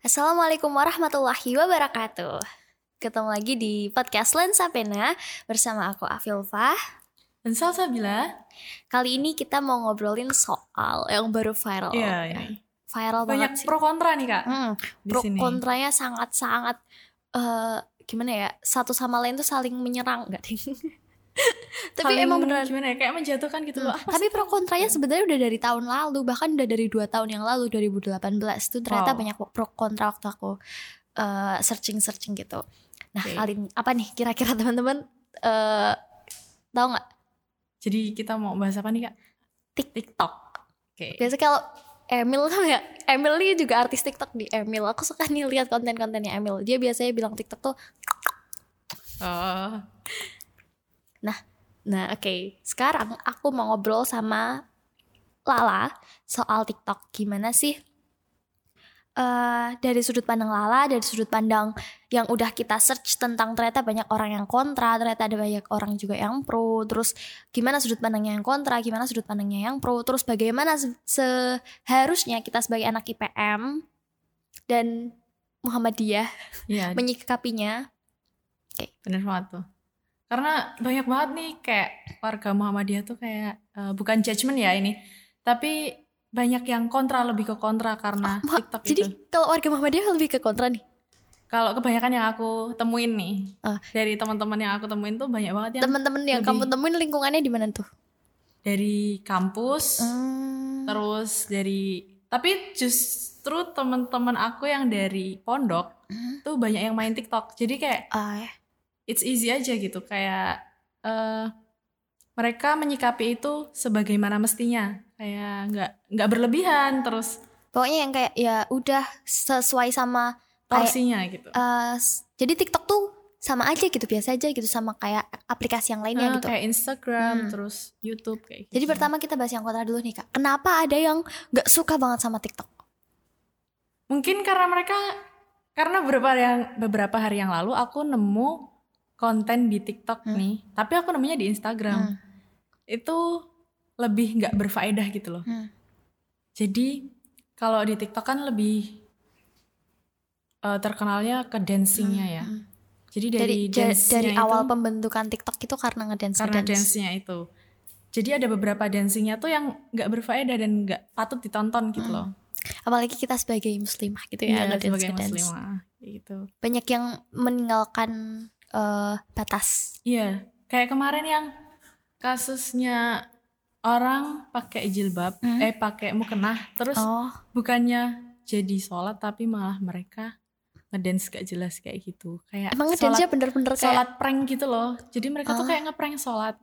Assalamualaikum warahmatullahi wabarakatuh. Ketemu lagi di podcast Lensa Pena bersama aku Afilfah. Dan Salsabila, Kali ini kita mau ngobrolin soal yang baru viral. Iya, ya. iya. Viral banyak banget sih. pro kontra nih kak Hmm, di pro sini. kontranya sangat-sangat eh gimana ya? Satu sama lain tuh saling menyerang enggak ding? Tapi emang beneran gimana ya, kayak menjatuhkan gitu loh. Hmm, Tapi pro kontranya sebenarnya udah dari tahun lalu, bahkan udah dari dua tahun yang lalu 2018 tuh ternyata Wow. banyak pro kontra waktu aku searching searching gitu. Nah Oke. kali ini apa nih kira-kira teman-teman eh tahu nggak? Jadi kita mau bahas apa nih kak? Tik- TikTok. Oke. Biasa kalau Emil kan ya, Emil ini juga artis TikTok di Emil. Aku suka nih lihat konten-kontennya Emil. Dia biasanya bilang TikTok tuh, Oh, nah oke. Sekarang aku mau ngobrol sama Lala soal TikTok. Gimana sih eh dari sudut pandang Lala, dari sudut pandang yang udah kita search tentang ternyata banyak orang yang kontra, ternyata ada banyak orang juga yang pro. Terus gimana sudut pandangnya yang kontra, gimana sudut pandangnya yang pro. Terus bagaimana se- seharusnya kita sebagai anak IPM dan Muhammadiyah iya menyikapinya. bener banget tuh. Karena banyak banget nih kayak warga Muhammadiyah tuh kayak eh, bukan judgement ya ini, tapi banyak yang kontra lebih ke kontra karena Ma- TikTok Jadi itu. kalau warga Muhammadiyah lebih ke kontra nih. Kalau kebanyakan yang aku temuin nih Ah. dari teman-teman yang aku temuin tuh banyak banget yang Teman-teman yang lebih- kamu temuin lingkungannya di mana tuh? dari kampus, Hmm. terus dari tapi justru teman-teman aku yang dari pondok Hmm. tuh banyak yang main TikTok jadi kayak ya. It's easy aja gitu kayak eh mereka menyikapi itu sebagaimana mestinya kayak nggak nggak berlebihan terus Pokoknya yang kayak ya udah sesuai sama porsinya gitu s- jadi TikTok tuh sama aja gitu biasa aja gitu sama kayak aplikasi yang lainnya Eh, gitu. kayak Instagram Hmm. terus YouTube kayak gitu. Jadi pertama kita bahas yang kontra dulu nih kak. Kenapa ada yang nggak suka banget sama TikTok? mungkin karena mereka karena beberapa yang beberapa hari yang lalu aku nemu konten di TikTok Hmm. nih tapi aku nemunya di Instagram Hmm. itu lebih nggak berfaedah gitu loh Hmm. jadi kalau di TikTok kan lebih eh, terkenalnya ke dancingnya ya Hmm. jadi Dari dari dari itu, awal pembentukan TikTok itu karena ngedance karena dance-nya itu jadi ada beberapa dancingnya tuh yang nggak berfaedah dan nggak patut ditonton gitu Hmm. loh Apalagi kita sebagai muslimah gitu ya ngedance sebagai muslimah gitu Banyak yang meninggalkan eh, batas. Iya, kayak kemarin yang kasusnya orang pakai jilbab, Hmm. eh pakai mukena, terus Oh, bukannya jadi sholat tapi malah mereka ngedance gak jelas kayak gitu. Kayak emang sholat, bener-bener kayak sholat prank gitu loh. Jadi mereka tuh Ah. kayak ngeprank sholat.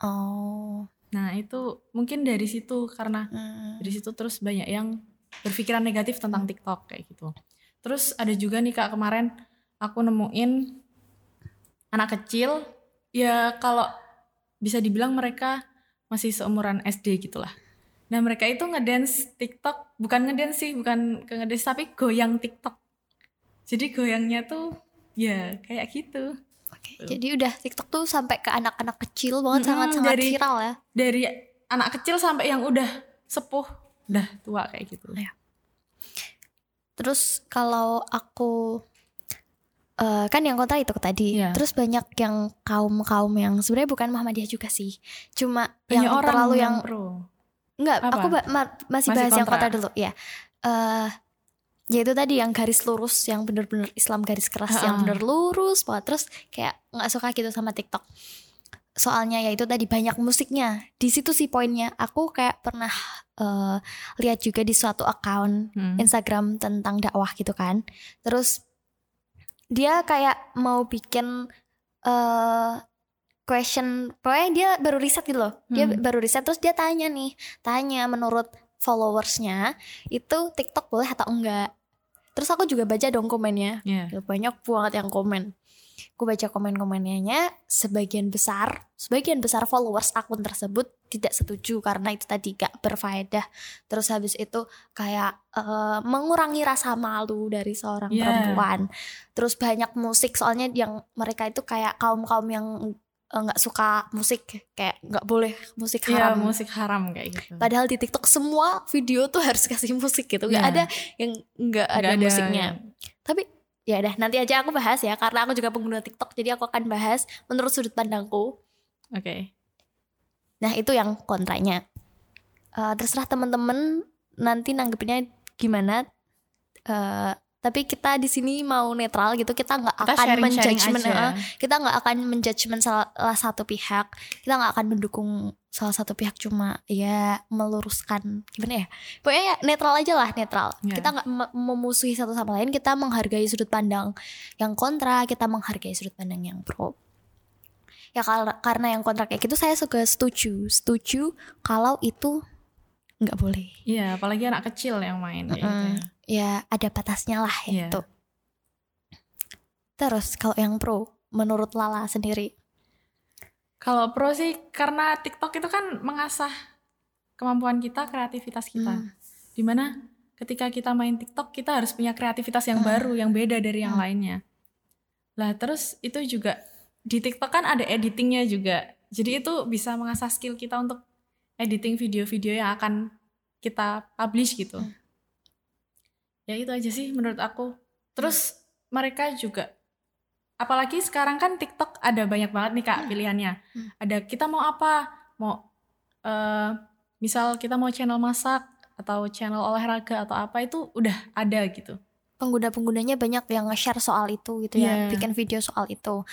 Oh. Nah itu mungkin dari situ karena Hmm. dari situ terus banyak yang berpikiran negatif tentang TikTok kayak gitu. Terus ada juga nih kak kemarin aku nemuin anak kecil ya kalau bisa dibilang mereka masih seumuran SD gitulah. Nah mereka itu ngedance TikTok bukan ngedance sih bukan ke ngedance tapi goyang TikTok. Jadi goyangnya tuh ya kayak gitu Oke, Tuh. jadi udah TikTok tuh sampai ke anak-anak kecil banget sangat-sangat dari- viral ya. dari anak kecil sampai yang udah sepuh udah tua kayak gitu. Iya. Terus kalau aku eh, kan yang kontra itu tadi. Iya. Terus banyak yang kaum-kaum yang sebenarnya bukan Muhammadiyah juga sih. Cuma Banyak yang orang terlalu yang pro. enggak, Apa? aku ba- ma- masih, Masih bahas yang kontra. kontra dulu ya. Eh ya itu tadi yang garis lurus yang bener-bener Islam garis keras yang Ha-ha. bener lurus banget terus kayak nggak suka gitu sama TikTok soalnya ya itu tadi banyak musiknya di situ sih poinnya aku kayak pernah eh, lihat juga di suatu account Hmm. Instagram tentang dakwah gitu kan. Terus dia kayak mau bikin eh question, pokoknya dia baru riset gitu loh. Dia Hmm. baru riset terus dia tanya nih, tanya menurut followersnya itu TikTok boleh atau enggak. Terus aku juga baca dong komennya. Gila, Banyak banget yang komen. Gue baca komen-komennya, sebagian besar, sebagian besar followers akun tersebut tidak setuju karena itu tadi gak berfaedah. Terus habis itu kayak eh, mengurangi rasa malu dari seorang Yeah. perempuan. Terus banyak musik soalnya yang mereka itu kayak kaum-kaum yang eh, nggak suka musik kayak nggak boleh musik Iya, haram. musik haram kayak gitu. Padahal di TikTok semua video tuh harus kasih musik gitu. Nggak Iya. ada yang nggak ada, Nggak musiknya. Tapi ya dah nanti aja aku bahas ya karena aku juga pengguna TikTok jadi aku akan bahas menurut sudut pandangku. Oke. Nah itu yang kontranya. Eh, terserah temen-temen nanti nanggepinnya gimana. Eh, tapi kita di sini mau netral gitu. Kita nggak akan aja. eh, kita nggak akan menjudgment salah satu pihak. Kita nggak akan mendukung salah satu pihak cuma ya meluruskan gimana ya. Pokoknya ya netral aja lah netral. Ya. Kita nggak me- memusuhi satu sama lain. Kita menghargai sudut pandang yang kontra. Kita menghargai sudut pandang yang pro. Ya kar- karena yang kontra kayak gitu saya juga setuju. Setuju kalau itu nggak boleh. Iya, apalagi anak kecil yang main gitu. Mm-mm. ya. Ya ada batasnya lah Iya. itu. Terus kalau yang pro menurut Lala sendiri. Kalau pro sih karena TikTok itu kan mengasah kemampuan kita, kreativitas kita. Hmm. Di mana ketika kita main TikTok kita harus punya kreativitas yang Hmm. baru, yang beda dari yang Hmm. lainnya. Lah terus itu juga di TikTok kan ada editingnya juga. Jadi itu bisa mengasah skill kita untuk editing video-video yang akan kita publish gitu. Hmm. Ya itu aja sih menurut aku. Terus mereka juga apalagi sekarang kan TikTok ada banyak banget nih Kak Hmm. pilihannya. Hmm. Ada kita mau apa? Mau eh misal kita mau channel masak atau channel olahraga atau apa itu udah ada gitu. pengguna-penggunanya banyak yang nge-share soal itu gitu ya, Iya. bikin video soal itu.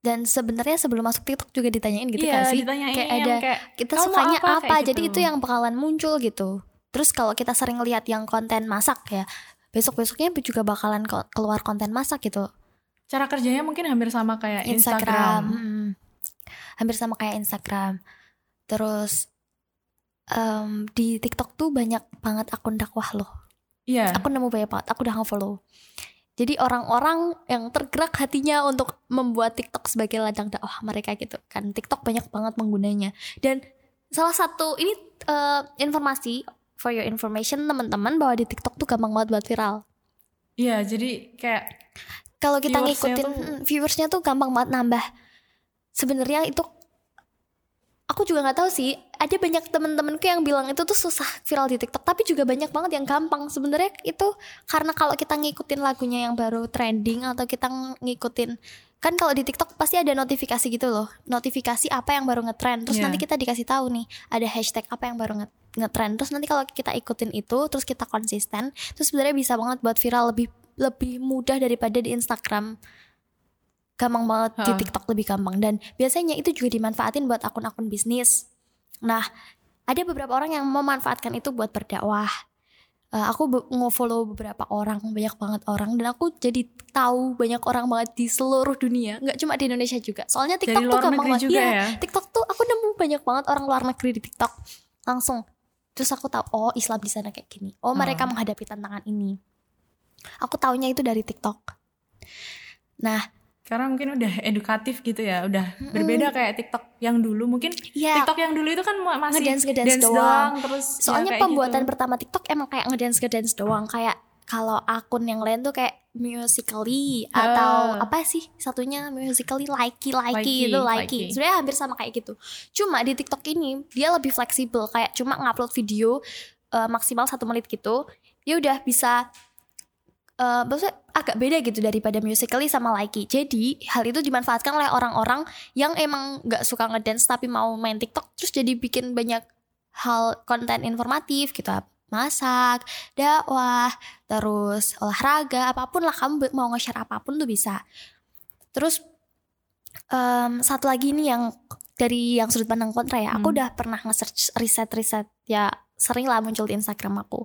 Dan sebenarnya sebelum masuk TikTok juga ditanyain gitu iya, kan sih. ditanyain Kayak ada kayak kita "Kamu mau sukanya apa?" apa, kayak jadi gitu. itu yang bakalan muncul gitu. Terus kalau kita sering lihat yang konten masak ya, besok-besoknya juga bakalan keluar konten masak gitu. cara kerjanya mungkin hampir sama kayak Instagram, Instagram. mm, hampir sama kayak Instagram. Terus em, di TikTok tuh banyak banget akun dakwah loh. Iya. Aku nemu banyak banget, aku udah nge-follow. Jadi orang-orang yang tergerak hatinya untuk membuat TikTok sebagai ladang dakwah mereka gitu kan. TikTok banyak banget penggunanya. Dan salah satu ini eh, informasi for your information teman-teman bahwa di TikTok tuh gampang banget buat viral. Iya, jadi kayak Kalau kita Viewersnya ngikutin tuh- mm, viewersnya tuh gampang banget nambah. Sebenarnya itu aku juga nggak tahu sih. Ada banyak temen-temenku yang bilang itu tuh susah viral di TikTok, tapi juga banyak banget yang gampang. Sebenarnya itu karena kalau kita ngikutin lagunya yang baru trending atau kita ng- ngikutin kan kalau di TikTok pasti ada notifikasi gitu loh, notifikasi apa yang baru ngetrend. Terus Iya. nanti kita dikasih tahu nih ada hashtag apa yang baru nge- ngetrend. Terus nanti kalau kita ikutin itu, terus kita konsisten, terus sebenarnya bisa banget buat viral lebih lebih mudah daripada di Instagram. Gampang banget di Ha. TikTok lebih gampang dan biasanya itu juga dimanfaatin buat akun-akun bisnis. Nah, ada beberapa orang yang memanfaatkan itu buat berdakwah. Eh, aku be- nge-follow beberapa orang, banyak banget orang dan aku jadi tahu banyak orang banget di seluruh dunia, nggak cuma di Indonesia juga. Soalnya TikTok dari tuh gampang banget. Iya, ya. TikTok tuh aku nemu banyak banget orang luar negeri di TikTok langsung. Terus aku tahu oh Islam di sana kayak gini. Oh mereka Hmm. menghadapi tantangan ini. Aku taunya itu dari TikTok. Nah, Karena mungkin udah edukatif gitu ya, udah berbeda kayak TikTok yang dulu. Mungkin ya TikTok yang dulu itu kan ma- masih Ngedance- ngedance dance doang. terus ya soalnya kayak pembuatan gitu. pertama TikTok emang kayak ngedance ngedance doang kayak kalau akun yang lain tuh kayak musically atau Ah. apa sih satunya musically likey likey Likey, itu likey likey. sebenarnya hampir sama kayak gitu cuma di TikTok ini dia lebih fleksibel kayak cuma ngupload video eh, maksimal satu menit gitu ya udah bisa eh maksudnya agak beda gitu daripada musically sama likey jadi hal itu dimanfaatkan oleh orang-orang yang emang nggak suka ngedance tapi mau main TikTok terus jadi bikin banyak hal konten informatif gitu masak, dakwah, terus olahraga, apa pun lah kamu mau nge-share apa pun tuh bisa. Terus em, satu lagi nih yang dari yang sudut pandang kontra ya, aku Hmm. udah pernah nge-search riset-riset ya sering lah muncul di Instagram aku.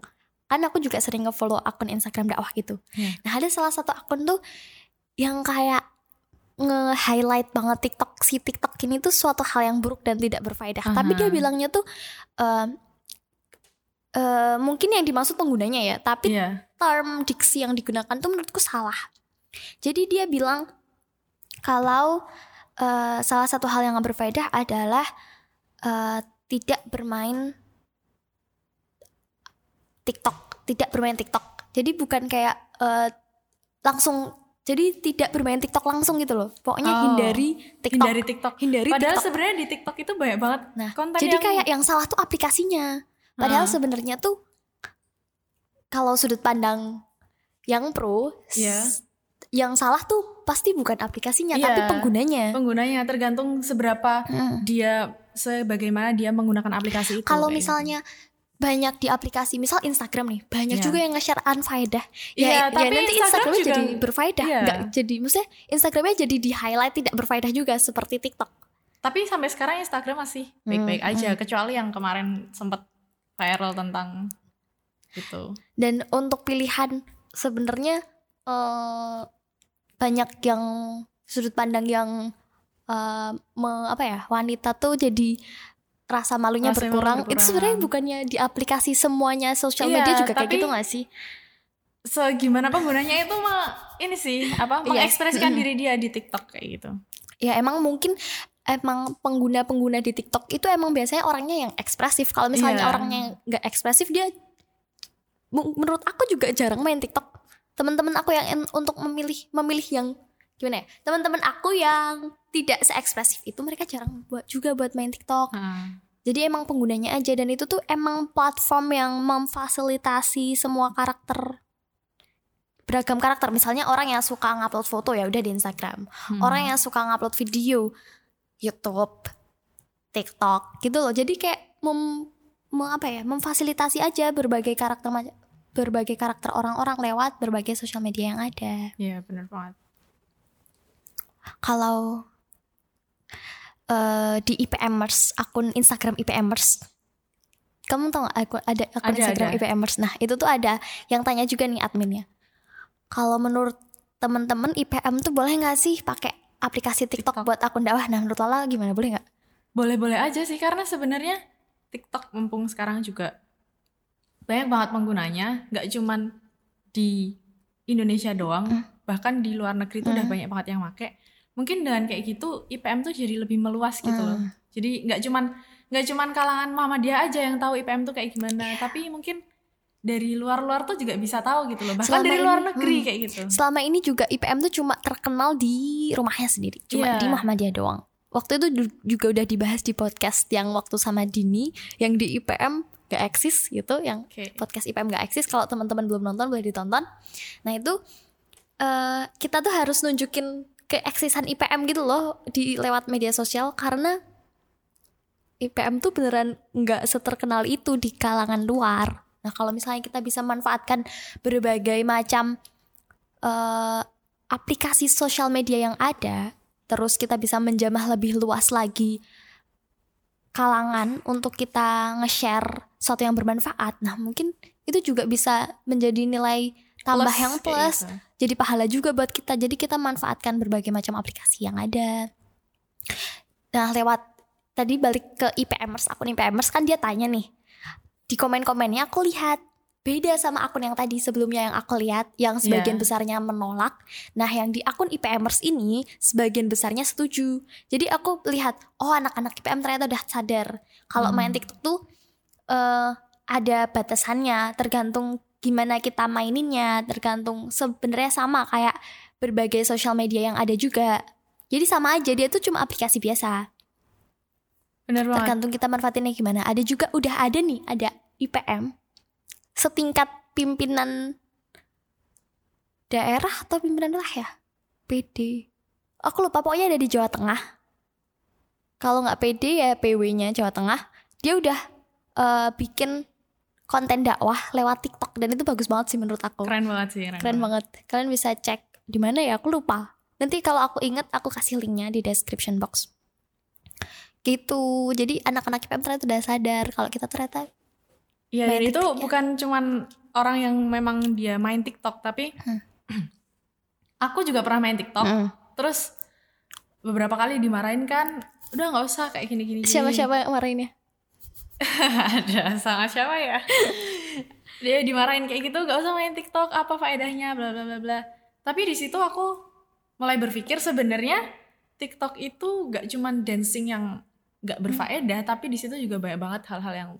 Kan aku juga sering nge-follow akun Instagram dakwah gitu. Hmm. Nah ada salah satu akun tuh yang kayak nge-highlight banget TikTok si TikTok ini tuh suatu hal yang buruk dan tidak berfaedah. Tapi dia bilangnya tuh em, eh, mungkin yang dimaksud penggunanya ya, tapi Iya. term diksi yang digunakan tuh menurutku salah. Jadi dia bilang kalau eh, salah satu hal yang gak berfaedah adalah eh, tidak bermain TikTok, tidak bermain TikTok. Jadi bukan kayak eh, langsung jadi tidak bermain TikTok langsung gitu loh. Pokoknya Oh, hindari TikTok. hindari TikTok. Hindari Padahal sebenarnya di TikTok itu banyak banget Nah, konten jadi yang kayak yang salah tuh aplikasinya. Padahal Ah. sebenarnya tuh kalau sudut pandang yang pro, Iya. yang salah tuh pasti bukan aplikasinya, Iya. tapi penggunanya. penggunanya tergantung seberapa Mm. dia sebagaimana dia menggunakan aplikasi itu. Kalau kayak misalnya banyak di aplikasi, misal Instagram nih, banyak Iya. juga yang nge-share unfaedah. Iya, ya, tapi nanti Instagram Instagramnya juga- jadi berfaedah, iya. nggak jadi, maksudnya Instagramnya jadi di highlight tidak berfaedah juga seperti TikTok. Tapi sampai sekarang Instagram masih baik-baik Hmm, aja, kecuali yang kemarin sempat viral tentang itu. Dan untuk pilihan sebenarnya eh, banyak yang sudut pandang yang eh, me- apa ya wanita tuh jadi rasa malunya Rasa berkurang. Itu sebenarnya bukannya di aplikasi semuanya sosial Iya, media juga kayak gitu gak sih? Segimana penggunanya itu mah ini sih apa Iya. mengekspresikan Mm-mm. diri dia di TikTok kayak gitu. Ya emang mungkin emang pengguna-pengguna di TikTok itu emang biasanya orangnya yang ekspresif. Kalau misalnya Iya. orangnya nggak ekspresif dia menurut aku juga jarang main TikTok. Teman-teman aku yang untuk memilih memilih yang gimana ya? Teman-teman aku yang tidak seekspresif itu mereka jarang buat juga buat main TikTok. Jadi emang penggunanya aja dan itu tuh emang platform yang memfasilitasi semua karakter beragam karakter. Misalnya orang yang suka ngupload foto ya udah di Instagram. Hmm. Orang yang suka ngupload video YouTube, TikTok gitu loh. Jadi kayak mem, mem- apa ya? Memfasilitasi aja berbagai karakter berbagai karakter orang-orang lewat berbagai sosial media yang ada. Iya benar banget. Kalau eh, di IPMers, akun Instagram IPMers, kamu tau gak akun, ada akun Ada, Instagram ada. IPMers? Nah itu tuh ada yang tanya juga nih adminnya. Kalau menurut temen-temen IPM tuh boleh nggak sih pakai aplikasi TikTok, TikTok. buat akun dakwah? Nah menurut Lala gimana? Boleh nggak? Boleh-boleh aja sih karena sebenarnya TikTok mumpung sekarang juga banyak banget penggunanya, nggak cuman di Indonesia doang, Hmm. bahkan di luar negeri tuh udah Hmm. banyak banget yang make. Mungkin dengan kayak gitu IPM tuh jadi lebih meluas gitu loh. Hmm. Jadi nggak cuman nggak cuman kalangan mama dia aja yang tahu IPM tuh kayak gimana, tapi mungkin dari luar-luar tuh juga bisa tahu gitu loh. Bahkan Selama dari luar ini, negeri hmm. kayak gitu. Selama ini juga IPM tuh cuma terkenal di rumahnya sendiri, cuma Iya. di Muhammadiyah doang. Waktu itu ju- juga udah dibahas di podcast yang waktu sama Dini, yang di IPM gak eksis gitu, yang Oke. podcast IPM gak eksis. Kalau teman-teman belum nonton boleh ditonton. Nah itu eh, kita tuh harus nunjukin keeksisan IPM gitu loh di lewat media sosial karena IPM tuh beneran nggak seterkenal itu di kalangan luar. Nah kalau misalnya kita bisa manfaatkan berbagai macam eh, aplikasi sosial media yang ada, terus kita bisa menjamah lebih luas lagi kalangan untuk kita nge-share sesuatu yang bermanfaat. Nah mungkin itu juga bisa menjadi nilai tambah Plus yang plus gitu. jadi pahala juga buat kita. Jadi kita manfaatkan berbagai macam aplikasi yang ada. Nah, lewat tadi balik ke IPMers, akun IPMers kan dia tanya nih. Di komen-komennya aku lihat beda sama akun yang tadi sebelumnya yang aku lihat yang sebagian Iya. besarnya menolak. Nah, yang di akun IPMers ini sebagian besarnya setuju. Jadi aku lihat, oh anak-anak IPM ternyata udah sadar kalau Hmm. main TikTok tuh eh ada batasannya, tergantung gimana kita maininnya, tergantung sebenarnya sama kayak berbagai sosial media yang ada juga. Jadi sama aja dia tuh cuma aplikasi biasa. Bener banget. Tergantung kita manfaatinnya gimana. Ada juga udah ada nih, ada IPM setingkat pimpinan daerah atau pimpinan lah ya? PD. Aku lupa pokoknya ada di Jawa Tengah. Kalau nggak PD ya PW-nya Jawa Tengah. Dia udah eh, bikin konten dakwah lewat TikTok dan itu bagus banget sih menurut aku. Keren banget sih. Keren, Keren banget. Kalian bisa cek di mana ya? Aku lupa. Nanti kalau aku inget aku kasih linknya di description box. Gitu. Jadi anak-anak IPM ternyata udah sadar kalau kita ternyata Iya, dan itu ya. bukan cuman orang yang memang dia main TikTok, tapi Hmm. aku juga pernah main TikTok. Mm. Terus beberapa kali dimarahin kan, udah nggak usah kayak gini-gini. siapa-siapa yang marahinnya? Ada sama siapa ya? Dia dimarahin kayak gitu, nggak usah main TikTok, apa faedahnya, bla bla bla bla. Tapi di situ aku mulai berpikir sebenarnya TikTok itu nggak cuman dancing yang nggak berfaedah, tapi di situ juga banyak banget hal-hal yang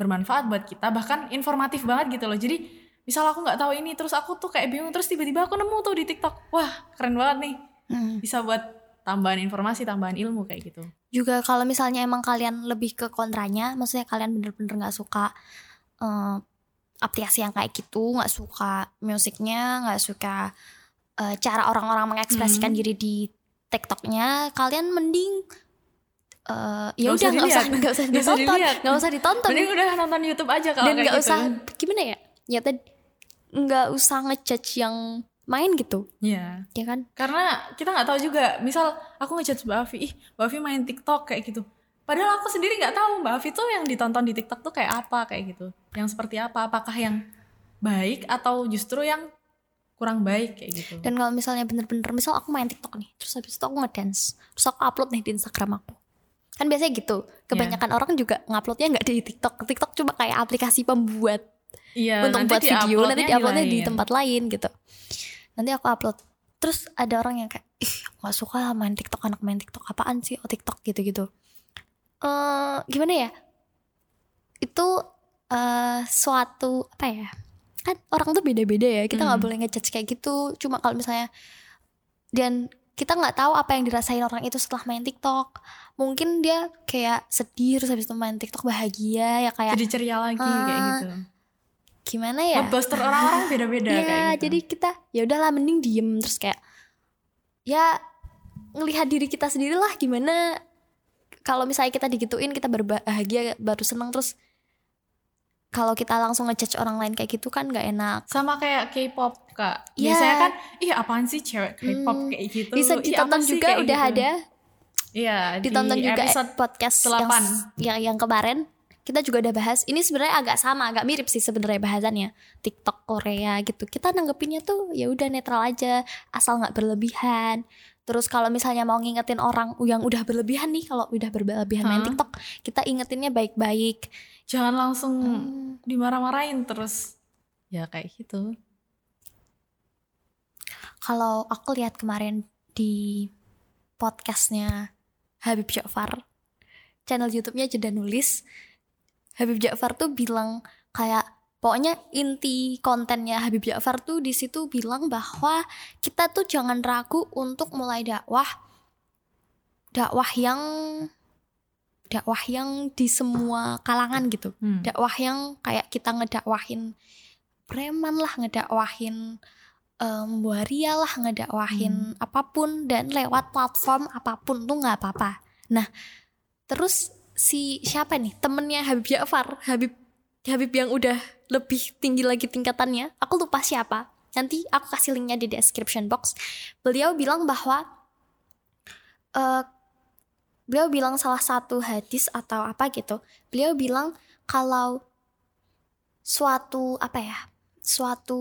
bermanfaat buat kita, bahkan informatif banget gitu loh. Jadi misal aku nggak tahu ini terus aku tuh kayak bingung terus tiba-tiba aku nemu tuh di TikTok wah keren banget nih Hmm. bisa buat tambahan informasi tambahan ilmu kayak gitu? Juga kalau misalnya emang kalian lebih ke kontranya maksudnya kalian bener-bener nggak suka eh, aplikasi yang kayak gitu nggak suka musiknya nggak suka eh, cara orang-orang mengekspresikan Hmm. diri di TikToknya kalian mending eh, ya udah nggak usah nggak usah usah ditonton nggak usah ditonton. Mending udah nonton YouTube aja kalau dan nggak gitu. usah gimana ya? Ya tadi nggak usah ngejudge yang main gitu. Iya. ya kan? Karena kita nggak tahu juga. Misal aku ngejudge Mbak Afi ih Mbak Afi main TikTok kayak gitu. Padahal aku sendiri nggak tahu Mbak Afi tuh yang ditonton di TikTok tuh kayak apa kayak gitu. Yang seperti apa? Apakah yang baik atau justru yang kurang baik kayak gitu. Dan kalau misalnya bener-bener misal aku main TikTok nih terus habis itu aku ngedance terus aku upload nih di Instagram aku. Kan biasanya gitu. Kebanyakan orang juga nguploadnya nggak di TikTok. TikTok cuma kayak aplikasi pembuat iya, untuk buat video nanti diuploadnya di lain. tempat lain gitu nanti aku upload. Terus ada orang yang kayak ih nggak suka lah main TikTok anak main TikTok. Apaan sih? Oh TikTok gitu-gitu. Eh gimana ya? Itu eh suatu apa ya? Kan orang tuh beda-beda ya. Kita nggak Hmm. boleh ngejudge kayak gitu. Cuma kalau misalnya dan kita nggak tahu apa yang dirasain orang itu setelah main TikTok. Mungkin dia kayak sedih terus habis itu main TikTok bahagia ya kayak jadi ceria lagi kayak Ah, gitu gimana ya? Ngebooster orang-orang beda-beda Iya, kayak gitu. jadi kita ya udahlah mending diem. Terus kayak ya ngelihat diri kita sendiri lah gimana. Kalau misalnya kita digituin kita berbahagia baru seneng. Terus kalau kita langsung ngejudge orang lain kayak gitu kan nggak enak. Sama kayak K-pop kak. Iya. biasanya kan ih apaan sih cewek K-pop Hmm, kayak gitu? Bisa ditonton juga udah gitu. ada. Iya ditonton di juga episode podcast yang, 8. yang yang kemarin kita juga udah bahas ini sebenarnya agak sama agak mirip sih sebenarnya bahasannya. TikTok Korea gitu. Kita nanggepinnya tuh ya udah netral aja asal nggak berlebihan. Terus kalau misalnya mau ngingetin orang yang udah berlebihan nih kalau udah berlebihan main? TikTok kita ingetinnya baik-baik. Jangan langsung Hmm, dimarah-marahin terus. Ya kayak gitu. Kalau aku lihat kemarin di podcastnya Habib Ja'far channel YouTube-nya jeda nulis Habib Ja'far tuh bilang kayak pokoknya inti kontennya Habib Ja'far tuh di situ bilang bahwa kita tuh jangan ragu untuk mulai dakwah dakwah yang dakwah yang di semua kalangan gitu. Hmm. dakwah yang kayak kita ngedakwahin preman lah ngedakwahin em, waria lah ngedakwahin apa pun dan lewat platform apa pun tuh nggak apa-apa. Nah terus si siapa nih? Temennya Habib Ja'far. Habib Habib yang udah lebih tinggi lagi tingkatannya. Aku lupa siapa. Nanti aku kasih linknya di description box. Beliau bilang bahwa eh beliau bilang salah satu hadis atau apa gitu. Beliau bilang kalau suatu apa ya suatu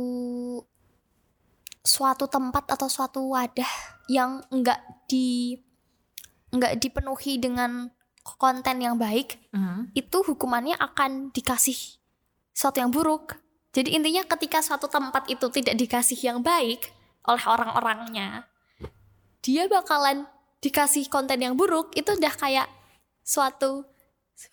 suatu tempat atau suatu wadah yang enggak di enggak dipenuhi dengan konten yang baik Aha. itu hukumannya akan dikasih sesuatu yang buruk jadi intinya ketika suatu tempat itu tidak dikasih yang baik oleh orang-orangnya dia bakalan dikasih konten yang buruk itu udah kayak suatu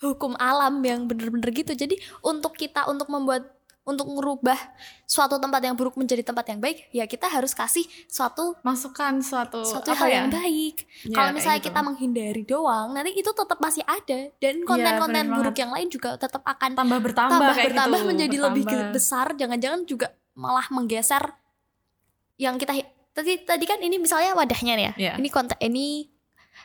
hukum alam yang bener-bener gitu jadi untuk kita untuk membuat untuk merubah suatu tempat yang buruk menjadi tempat yang baik ya kita harus kasih suatu masukkan suatu suatu apa hal ya yang baik Ya, kalau misalnya gitu. kita menghindari doang nanti itu tetap masih ada dan konten-konten bener buruk banget. yang lain juga tetap akan tambah bertambah tambah kayak bertambah gitu. menjadi lebih Bertambah. besar jangan-jangan juga malah menggeser yang kita tadi tadi kan ini misalnya wadahnya nih ya Iya. ini konten ini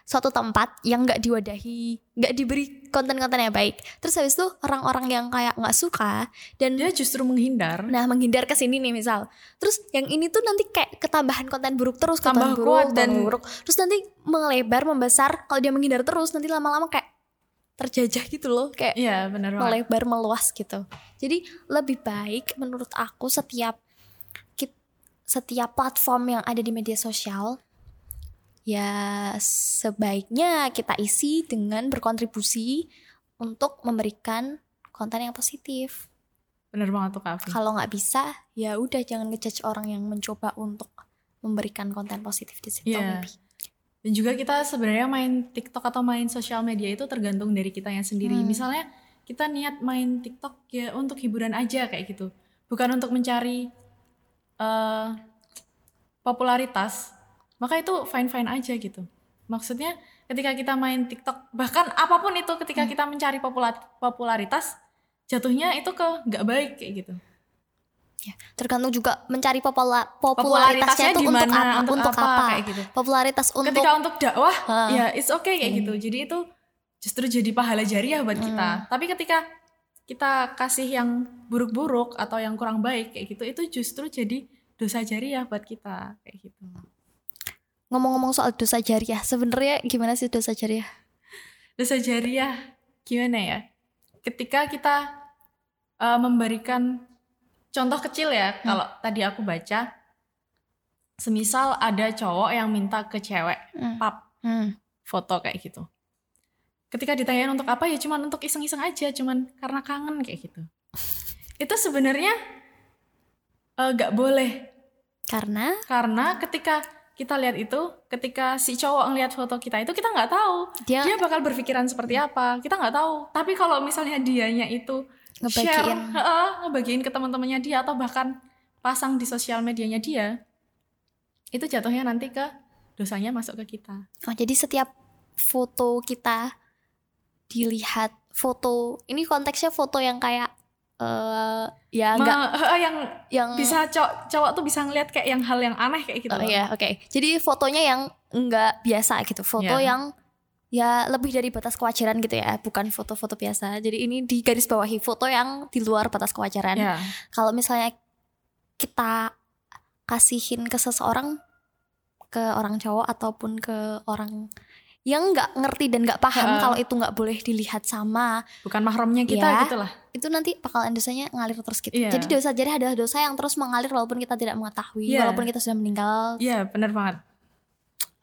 suatu tempat yang nggak diwadahi nggak diberi konten-konten yang baik. Terus habis itu orang-orang yang kayak nggak suka dan dia justru menghindar. Nah menghindar ke sini nih misal. Terus yang ini tuh nanti kayak ketambahan konten buruk terus konten Tambah buruk kuat konten dan- buruk. Terus nanti melebar membesar. Kalau dia menghindar terus nanti lama-lama kayak terjajah gitu loh. Kayak benar banget. melebar meluas gitu. Jadi lebih baik menurut aku setiap setiap platform yang ada di media sosial ya sebaiknya kita isi dengan berkontribusi untuk memberikan konten yang positif. benar banget tuh Kak. Kalau nggak bisa ya udah jangan ngejudge orang yang mencoba untuk memberikan konten positif di situ. Iya. maybe. Dan juga kita sebenarnya main TikTok atau main sosial media itu tergantung dari kita yang sendiri. Hmm. Misalnya kita niat main TikTok ya untuk hiburan aja kayak gitu. bukan untuk mencari eh, popularitas, maka itu fine-fine aja gitu. Maksudnya ketika kita main TikTok, bahkan apa pun itu ketika kita mencari popula- popularitas, jatuhnya itu ke nggak baik kayak gitu. Tergantung juga mencari popula- popularitasnya itu di untuk apa? Untuk, apa? kayak gitu. Popularitas untuk Ketika untuk dakwah, ya it's okay kayak gitu. Jadi itu justru jadi pahala jariah buat kita. Tapi ketika kita kasih yang buruk-buruk atau yang kurang baik kayak gitu, itu justru jadi dosa jariah buat kita kayak gitu. Ngomong-ngomong soal dosa jariah. Sebenarnya gimana sih dosa jariah? Dosa jariah gimana ya? Ketika kita eh, memberikan contoh kecil ya, kalau tadi aku baca, semisal ada cowok yang minta ke cewek Hmm. pap Hmm. foto kayak gitu. Ketika ditanyain untuk apa ya cuman untuk iseng-iseng aja, cuman karena kangen kayak gitu. Itu sebenarnya eh, nggak boleh Karena karena ketika kita lihat itu, ketika si cowok ngeliat foto kita itu kita nggak tahu dia, dia bakal berpikiran seperti apa, kita nggak tahu. Tapi kalau misalnya dianya itu share, ngebagiin heeh, ngebagiin ke teman-temannya dia atau bahkan pasang di sosial medianya dia, itu jatuhnya nanti ke dosanya masuk ke kita. Oh, jadi setiap foto kita dilihat foto ini konteksnya foto yang kayak eh ya enggak heeh, yang yang bisa cowok cowok tuh bisa ngeliat kayak yang hal yang aneh kayak gitu Oh iya, oke. Jadi fotonya yang enggak biasa gitu. Foto Iya. yang ya lebih dari batas kewajaran gitu ya, bukan foto-foto biasa. Jadi ini di garis bawahi foto yang di luar batas kewajaran. Ya. Kalau misalnya kita kasihin ke seseorang ke orang cowok ataupun ke orang yang nggak ngerti dan nggak paham Heeh. kalau itu nggak boleh dilihat sama bukan mahramnya kita Ya. gitu lah. itu nanti bakalan dosanya ngalir terus gitu Iya. jadi dosa jari adalah dosa yang terus mengalir walaupun kita tidak mengetahui Iya. walaupun kita sudah meninggal Iya, benar banget.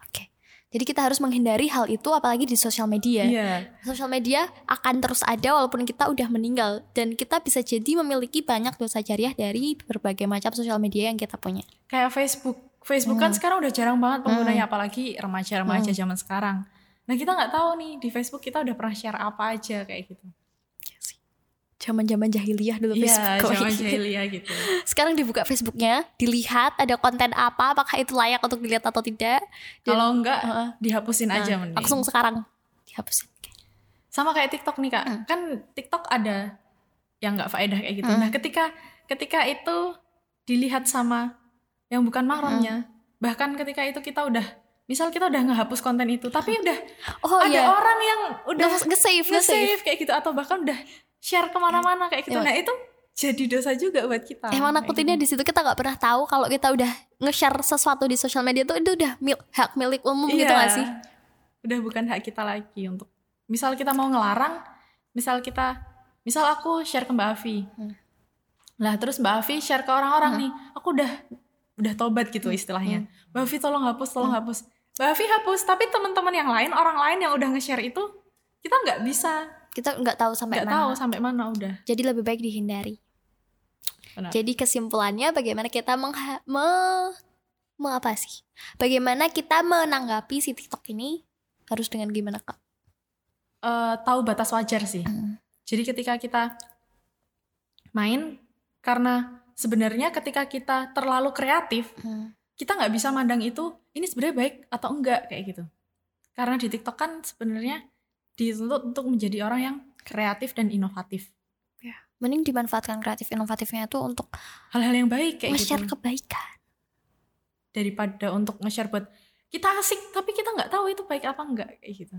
Oke. Jadi kita harus menghindari hal itu apalagi di sosial media. Iya. Sosial media akan terus ada walaupun kita udah meninggal dan kita bisa jadi memiliki banyak dosa jariah dari berbagai macam sosial media yang kita punya. Kayak Facebook. Facebook kan sekarang udah jarang banget penggunanya apalagi remaja-remaja zaman sekarang. Nah, kita nggak tahu nih di Facebook kita udah pernah share apa aja kayak gitu. Zaman-zaman jahiliyah dulu Iya, Facebook. zaman jahiliyah gitu. Sekarang dibuka Facebooknya, dilihat ada konten apa, apakah itu layak untuk dilihat atau tidak. Dan- Kalau enggak Heeh. dihapusin aja Nah, mending. langsung sekarang dihapusin. Sama kayak TikTok nih kak Hmm. kan TikTok ada yang nggak faedah kayak gitu Hmm. nah ketika ketika itu dilihat sama yang bukan mahramnya Hmm. bahkan ketika itu kita udah misal kita udah ngehapus konten itu tapi udah Oh ada iya. orang yang udah Nge- nge-save, nge-save. kayak gitu atau bahkan udah share ke mana-mana kayak gitu Iya. nah itu jadi dosa juga buat kita Emang nakutinnya gitu. di situ kita nggak pernah tahu kalau kita udah nge-share sesuatu di sosial media tuh itu udah mil- hak milik umum gitu Iya. gak sih? udah bukan hak kita lagi untuk misal kita mau ngelarang misal kita misal aku share ke Mbak Avi Hmm. lah terus Mbak Avi share ke orang-orang Hmm. nih aku udah udah tobat gitu istilahnya Mbak Avi tolong hapus Hmm. tolong hapus Mbak hapus tapi teman-teman yang lain orang lain yang udah nge-share itu kita nggak bisa Kita nggak tahu sampai nggak mana. tahu sampai mana udah Jadi lebih baik dihindari. Benar. Jadi kesimpulannya bagaimana kita mengha me, me apa sih? Bagaimana kita menanggapi si TikTok ini harus dengan gimana kak? Eh, tahu batas wajar sih Hmm. Jadi ketika kita main karena sebenarnya ketika kita terlalu kreatif, Hmm. kita nggak bisa mandang itu ini sebenarnya baik atau enggak kayak gitu. Karena di TikTok kan sebenarnya dituntut untuk menjadi orang yang kreatif dan inovatif. Mending dimanfaatkan kreatif inovatifnya itu untuk Hal-hal yang baik kayak nge-share gitu. kebaikan. Daripada untuk nge-share buat kita asik tapi kita nggak tahu itu baik apa enggak kayak gitu.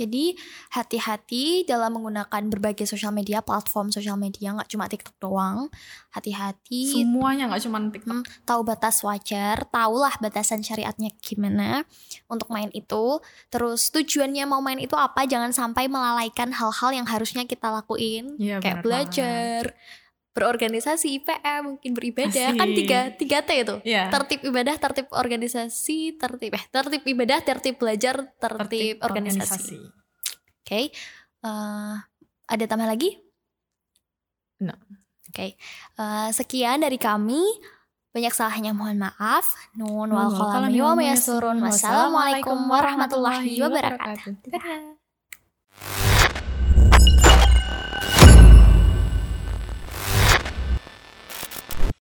Jadi hati-hati dalam menggunakan berbagai sosial media, platform sosial media, nggak cuma TikTok doang. Hati-hati, Semuanya nggak cuma TikTok. Hmm, tahu batas wajar, tahulah batasan syariatnya gimana untuk main itu. Terus tujuannya mau main itu apa? Jangan sampai melalaikan hal-hal yang harusnya kita lakuin, Iya, kayak belajar, berorganisasi, IPM, mungkin beribadah. Kan Asik. tiga tiga T itu. Iya. Tertib ibadah, tertib organisasi, tertib eh tertib ibadah, tertib belajar, tertib, organisasi. Oke. Eh, ada tambah lagi? No. Oke. Eh, sekian dari kami. Banyak salahnya mohon maaf. Nun wal wa. Wassalamualaikum warahmatullahi wabarakatuh. Dadah.